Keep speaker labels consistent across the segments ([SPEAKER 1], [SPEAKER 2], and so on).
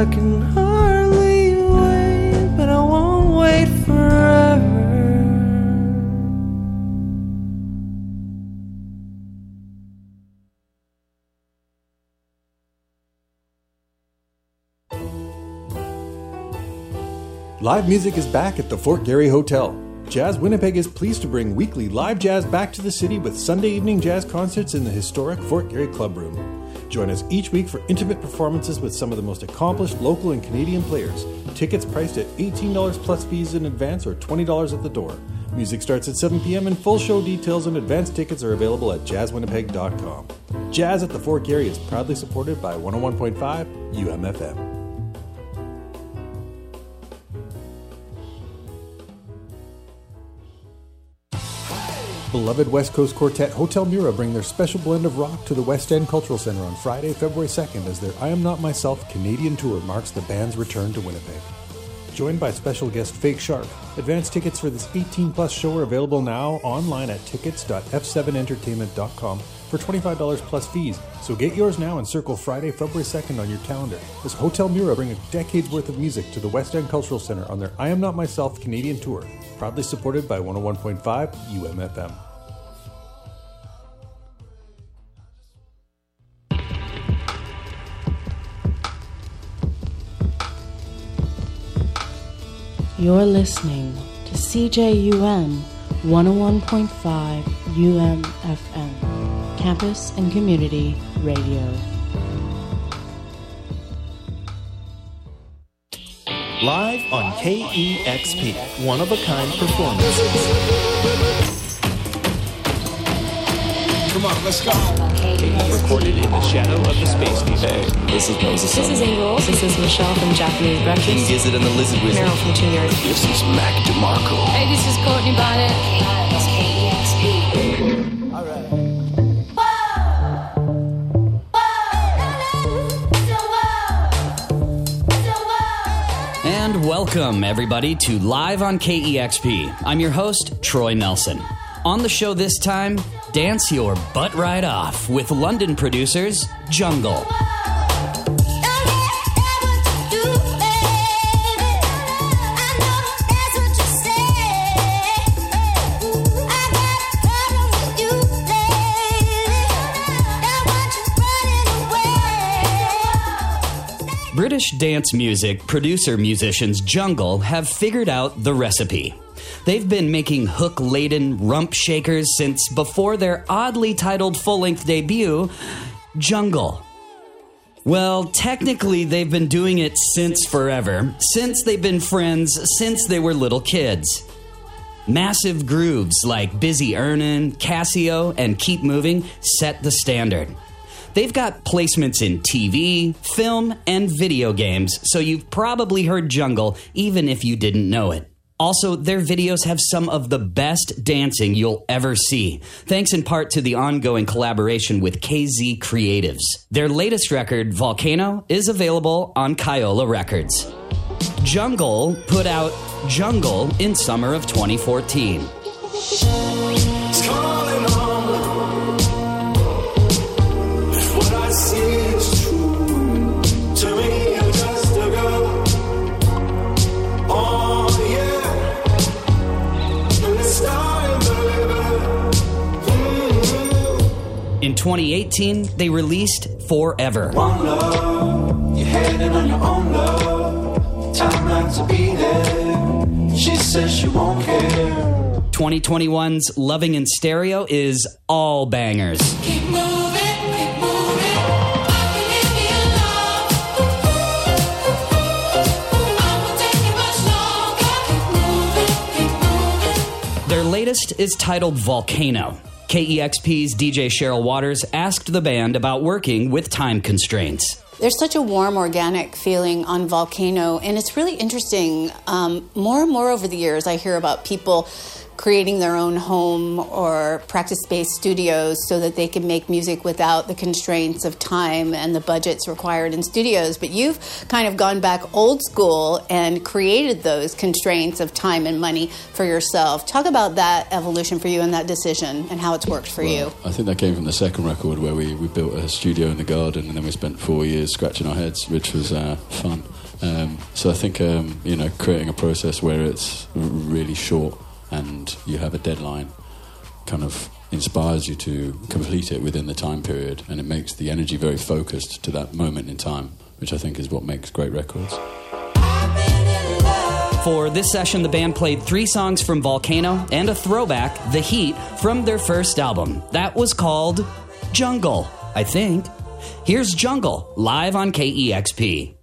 [SPEAKER 1] I can hardly wait, but I won't wait forever. Live music is back at the Fort Garry Hotel. Jazz Winnipeg is pleased to bring weekly live jazz back to the city with Sunday evening jazz concerts in the historic Fort Garry Club Room. Join us each week for intimate performances with some of the most accomplished local and Canadian players. Tickets priced at $18 plus fees in advance or $20 at the door. Music starts at 7 p.m. and full show details and advance tickets are available at jazzwinnipeg.com. Jazz at the Fort Garry is proudly supported by 101.5 UMFM. Beloved West Coast quartet Hotel Mira bring their special blend of rock to the West End Cultural Center on Friday, February 2nd as their I Am Not Myself Canadian tour marks the band's return to Winnipeg. Joined by special guest Fake Shark, advance tickets for this 18 plus show are available now online at tickets.f7entertainment.com for $25 plus fees. So get yours now and circle Friday, February 2nd on your calendar as Hotel Mira bring a decade's worth of music to the West End Cultural Center on their I Am Not Myself Canadian tour proudly supported by 101.5 UMFM.
[SPEAKER 2] You're listening to CJUM 101.5 UMFM, Campus and Community Radio.
[SPEAKER 3] Live on KEXP, one of a kind performance.
[SPEAKER 4] Come on, let's go.
[SPEAKER 3] Recorded in the shadow of the space station.
[SPEAKER 5] This is Moses.
[SPEAKER 6] This is Angel. This is Michelle from Japanese
[SPEAKER 5] King
[SPEAKER 6] Breakfast.
[SPEAKER 5] Gizzard and the Lizard Wizard.
[SPEAKER 6] Meryl from Junior.
[SPEAKER 5] This is Mac DeMarco.
[SPEAKER 7] Hey, this is Courtney Barnett.
[SPEAKER 8] And welcome, everybody, to Live on KEXP. I'm your host, Troy Nelson. On the show this time, dance your butt right off with London producers Jungle. British dance music producer musicians Jungle have figured out the recipe. They've been making hook laden rump shakers since before their oddly titled full length debut, Jungle. Well, technically, they've been doing it since forever, since they've been friends, since they were little kids. Massive grooves like Busy Earnin', Casio, and Keep Moving set the standard. They've got placements in TV, film, and video games, so you've probably heard Jungle even if you didn't know it. Also, their videos have some of the best dancing you'll ever see, thanks in part to the ongoing collaboration with KZ Creatives. Their latest record, Volcano, is available on Caiola Records. Jungle put out Jungle in summer of 2014. 2018, they released Forever.
[SPEAKER 4] One love, you're heading on your own love. Time not to be there. She says she won't care.
[SPEAKER 8] 2021's Loving in Stereo is all bangers.
[SPEAKER 7] Keep moving, keep moving. I can give you love. I won't take it much longer. Keep moving, keep moving.
[SPEAKER 8] Their latest is titled Volcano. KEXP's DJ Cheryl Waters asked the band about working with time constraints.
[SPEAKER 9] There's such a warm, organic feeling on Volcano, and it's really interesting. Um, more and more over the years, I hear about people creating their own home or practice based studios so that they can make music without the constraints of time and the budgets required in studios. But you've kind of gone back old school and created those constraints of time and money for yourself. Talk about that evolution for you and that decision and how it's worked for you.
[SPEAKER 10] I think that came from the second record where we, we built a studio in the garden and then we spent four years scratching our heads, which was uh, fun. Um, so I think um, you know creating a process where it's really short and you have a deadline kind of inspires you to complete it within the time period and it makes the energy very focused to that moment in time, which I think is what makes great records.
[SPEAKER 11] For this session, the band played three songs from Volcano and a throwback, The Heat, from their first album. That was called Jungle, I think. Here's Jungle, live on KEXP.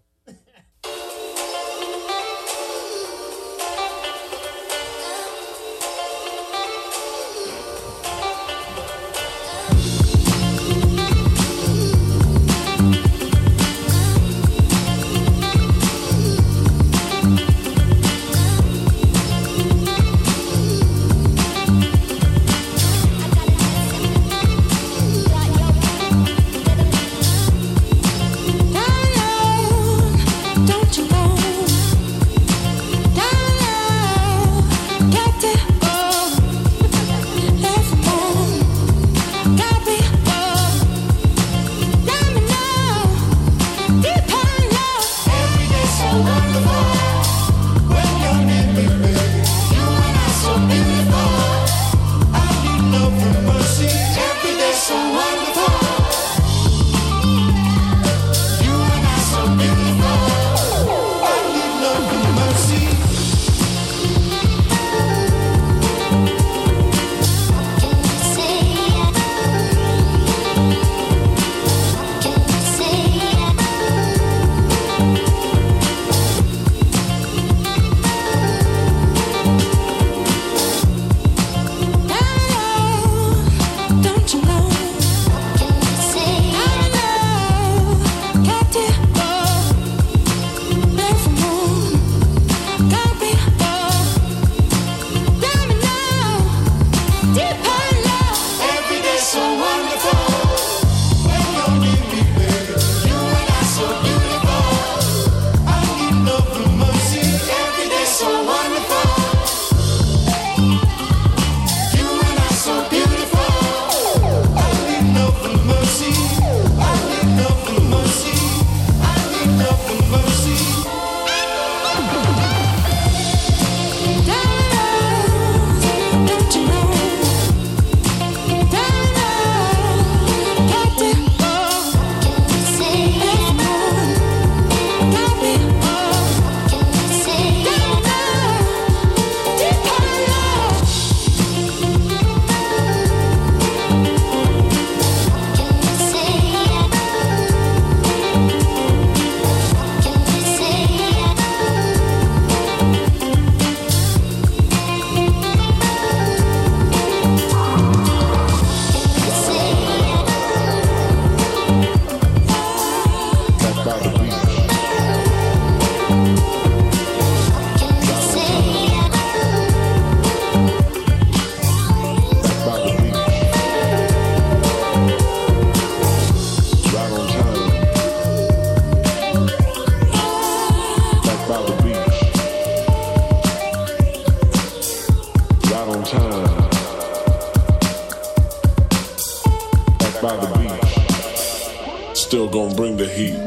[SPEAKER 7] Bring the heat.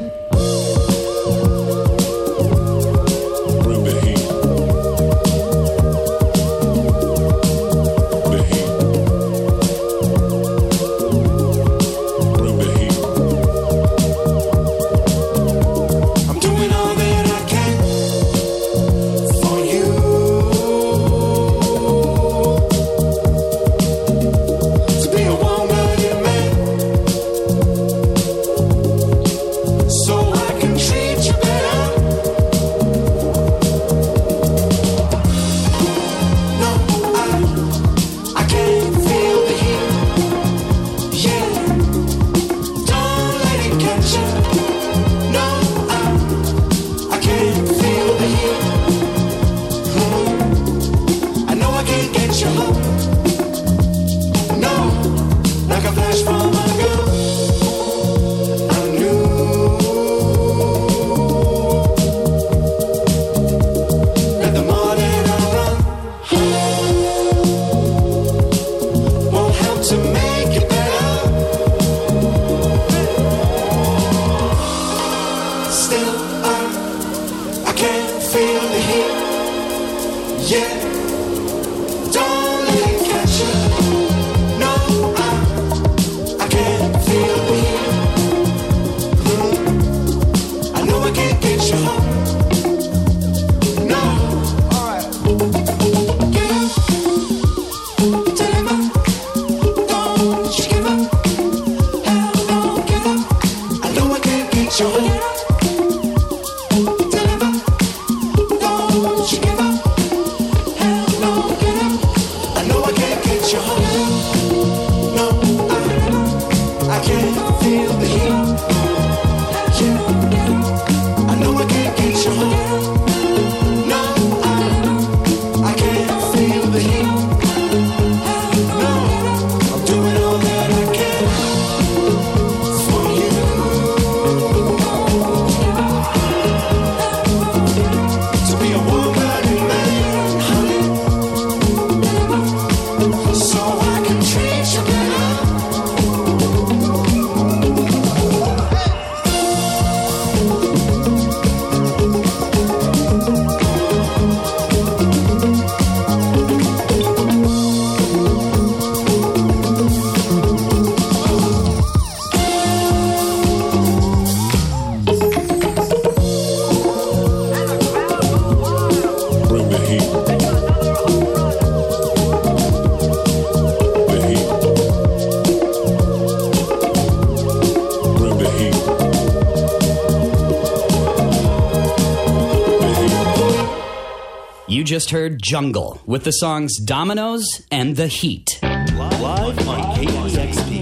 [SPEAKER 11] just heard Jungle with the songs Dominoes and The Heat.
[SPEAKER 12] Live, on KEXP.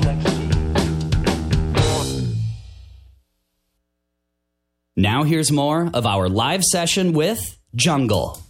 [SPEAKER 11] Now here's more of our live session with Jungle.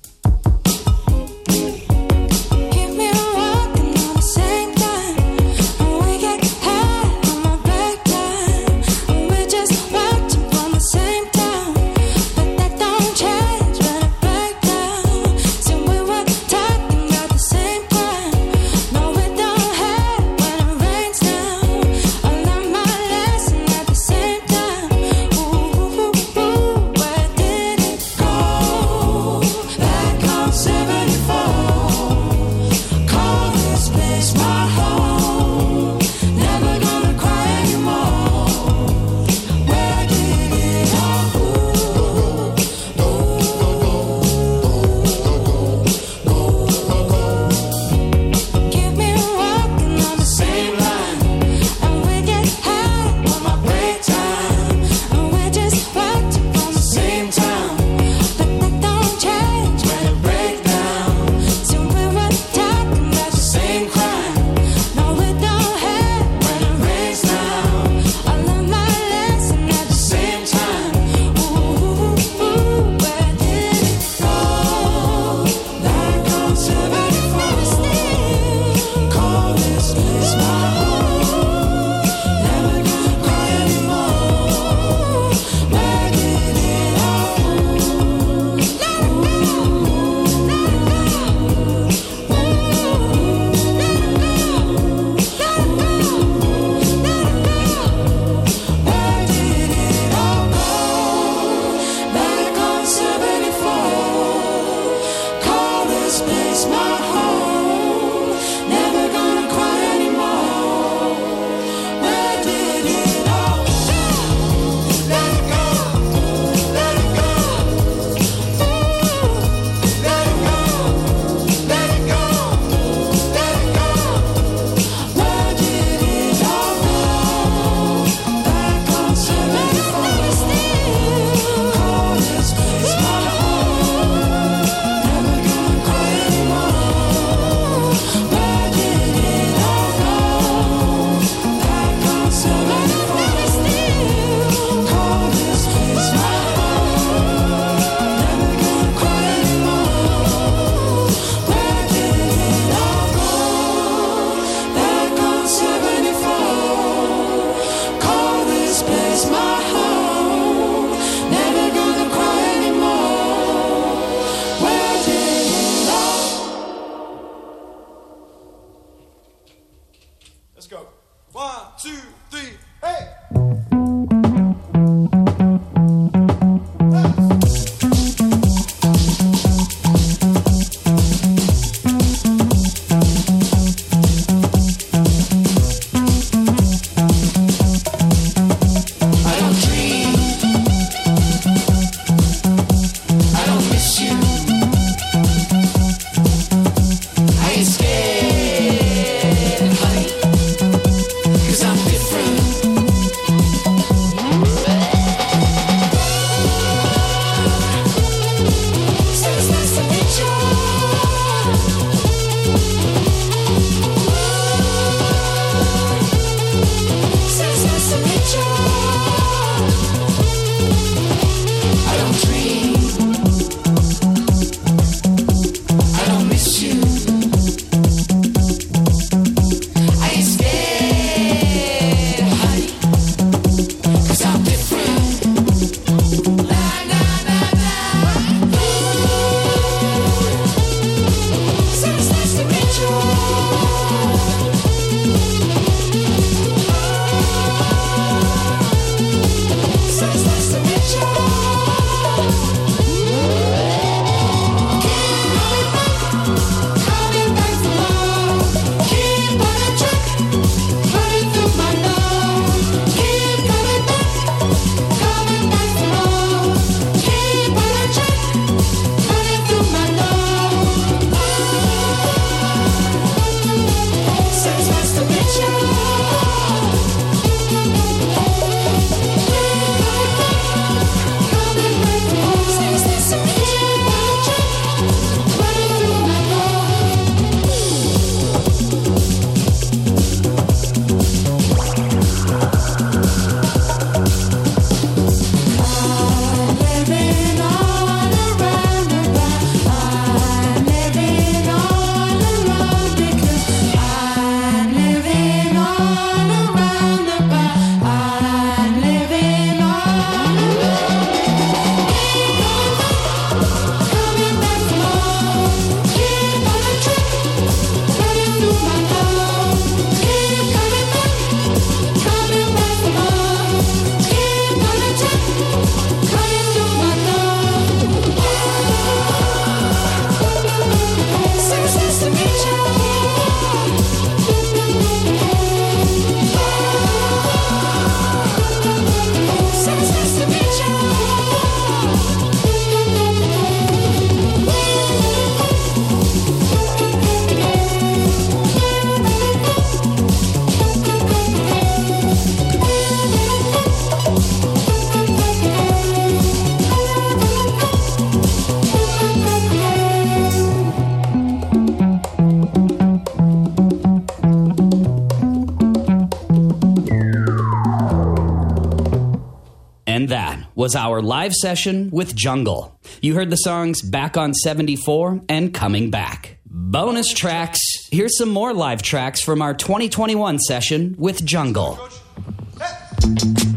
[SPEAKER 13] space. Let's go. One, two,
[SPEAKER 8] three, hey! was our live session with Jungle. You heard the songs Back on 74 and Coming Back. Bonus tracks. Here's some more live tracks from our 2021 session with Jungle.
[SPEAKER 7] Hey.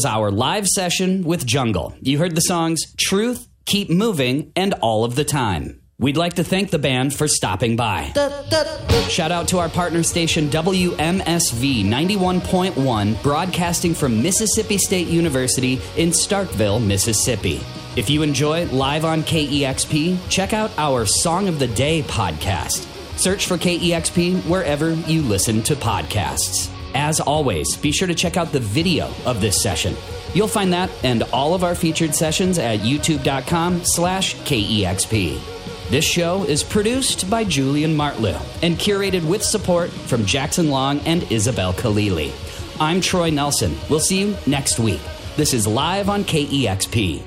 [SPEAKER 7] Was
[SPEAKER 8] our live session with Jungle. You heard the songs Truth, Keep Moving, and All of the Time. We'd like to thank the band for stopping by. Shout out to our partner station WMSV 91.1, broadcasting from Mississippi State University in Starkville, Mississippi. If you enjoy Live on KEXP, check out our Song of the Day podcast. Search for KEXP wherever you listen to podcasts. As always, be sure to check out the video of this session. You'll find that and all of our featured sessions at youtube.com slash KEXP. This show is produced by Julian Martlew and curated with support from Jackson Long and Isabel Khalili. I'm Troy Nelson. We'll see you next week. This is Live on KEXP.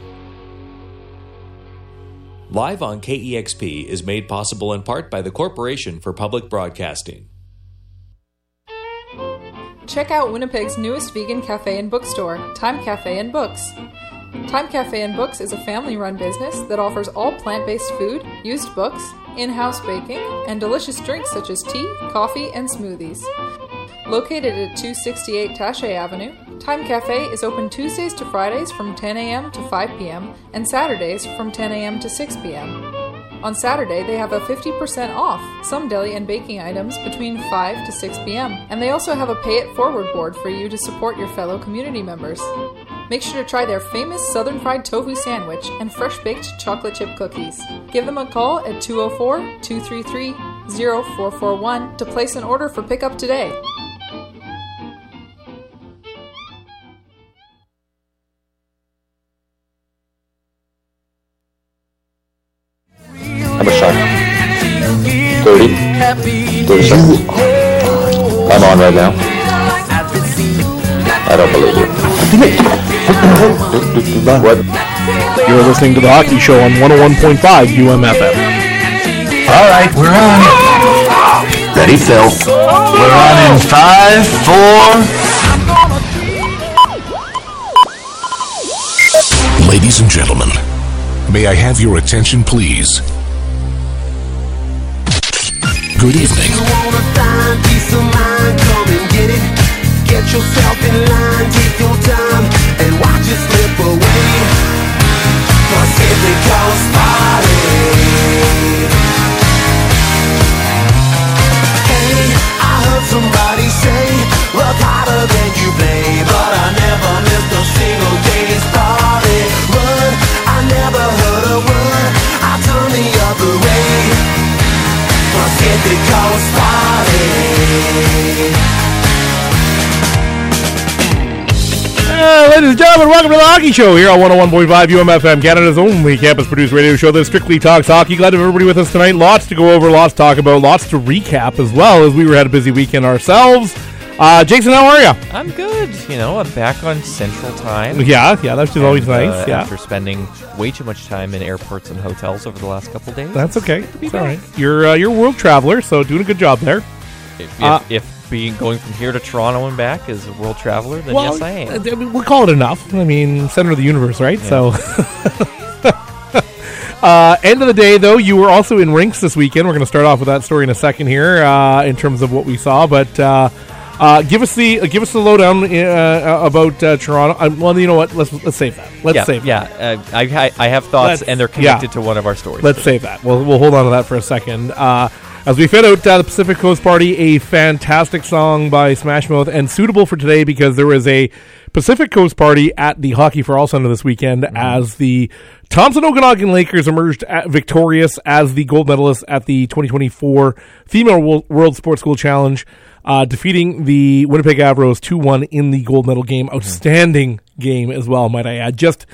[SPEAKER 12] Live on KEXP is made possible in part by the Corporation for Public Broadcasting.
[SPEAKER 14] Check out Winnipeg's newest vegan cafe and bookstore, Time Cafe and Books. Time Cafe and Books is a family run business that offers all plant based food, used books, in house baking, and delicious drinks such as tea, coffee, and smoothies. Located at 268 Taché Avenue, Time Cafe is open Tuesdays to Fridays from 10 a.m. to 5 p.m. and Saturdays from 10 a.m. to 6 p.m. On Saturday, they have a 50% off some deli and baking items between 5 to 6 p.m. And they also have a pay it forward board for you to support your fellow community members. Make sure to try their famous Southern Fried Tofu Sandwich and fresh baked chocolate chip cookies. Give them a call at 204 233 0441 to place an order for pickup today.
[SPEAKER 15] 30? 30 seconds. I'm on right now. I don't believe you. what?
[SPEAKER 16] You're listening to the Hockey Show on 101.5 UMFM.
[SPEAKER 15] All right, we're on. Ready, Phil? We're on in five, four.
[SPEAKER 17] Ladies and gentlemen, may I have your attention, please?
[SPEAKER 7] Yourself in line, take your time, and watch it slip away. Coast Party. Hey,
[SPEAKER 16] Uh, ladies and welcome to the Hockey Show here on 101.5 UMFM, Canada's only campus-produced radio show that strictly talks hockey. Glad to have everybody with us tonight. Lots to go over, lots to talk about, lots to recap as well as we were had a busy weekend ourselves. Uh, Jason, how are you?
[SPEAKER 18] I'm good. You know, I'm back on Central Time.
[SPEAKER 16] Yeah, yeah, that's just always
[SPEAKER 18] And,
[SPEAKER 16] nice,
[SPEAKER 18] uh,
[SPEAKER 16] yeah.
[SPEAKER 18] After spending way too much time in airports and hotels over the last couple days.
[SPEAKER 16] That's okay.
[SPEAKER 18] Good to be
[SPEAKER 16] It's all right. You're uh, you're a world traveler, so doing a good job there.
[SPEAKER 18] If,
[SPEAKER 16] Uh,
[SPEAKER 18] if, if being going from here to Toronto and back is a world traveler, then yes, I am.
[SPEAKER 16] I mean, we'll call it enough. I mean, center of the universe, right? So, uh, end of the day, though, you were also in rinks this weekend. We're going to start off with that story in a second here, uh, in terms of what we saw. But uh, uh, give us the uh, give us the lowdown about Toronto. Uh, well, you know what? Let's let's save that. Let's
[SPEAKER 18] yeah,
[SPEAKER 16] save.
[SPEAKER 18] Yeah, uh, I, I, I have thoughts,
[SPEAKER 16] Let's-
[SPEAKER 18] and they're
[SPEAKER 16] yeah.
[SPEAKER 18] connected to one of our stories.
[SPEAKER 16] Let's save that. We'll, we'll hold on to that for a second. As we fade out uh, the Pacific Coast Party, a fantastic song by Smash Mouth and suitable for today because there was a Pacific Coast Party at the Hockey for All Center this weekend as the Thompson Okanagan Lakers emerged at, victorious as the gold medalists at the 2024 Female World, Sports School Challenge, uh, defeating the Winnipeg Avros 2 1 in the gold medal game. Outstanding game as well, might I add. Just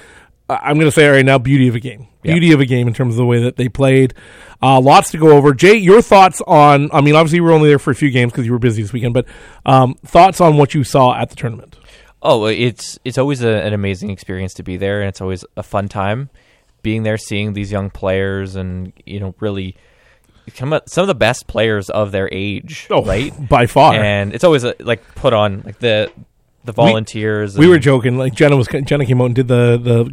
[SPEAKER 16] I'm going to say right now, beauty of a game. Beauty of a game in terms of the way that they played. Uh, lots to go over. Jay, your thoughts on? I mean, obviously you were only there for a few games because you were busy this weekend, but um, thoughts on what you saw at the tournament?
[SPEAKER 18] Oh, it's it's always a, an amazing experience to be there, and it's always a fun time being there, seeing these young players, and you know, really some of, some of the best players of their age,
[SPEAKER 16] Oh,
[SPEAKER 18] right?
[SPEAKER 16] by far.
[SPEAKER 18] And it's always a, like put on like the the volunteers.
[SPEAKER 16] We, we were joking. Like Jenna was Jenna came out and did the the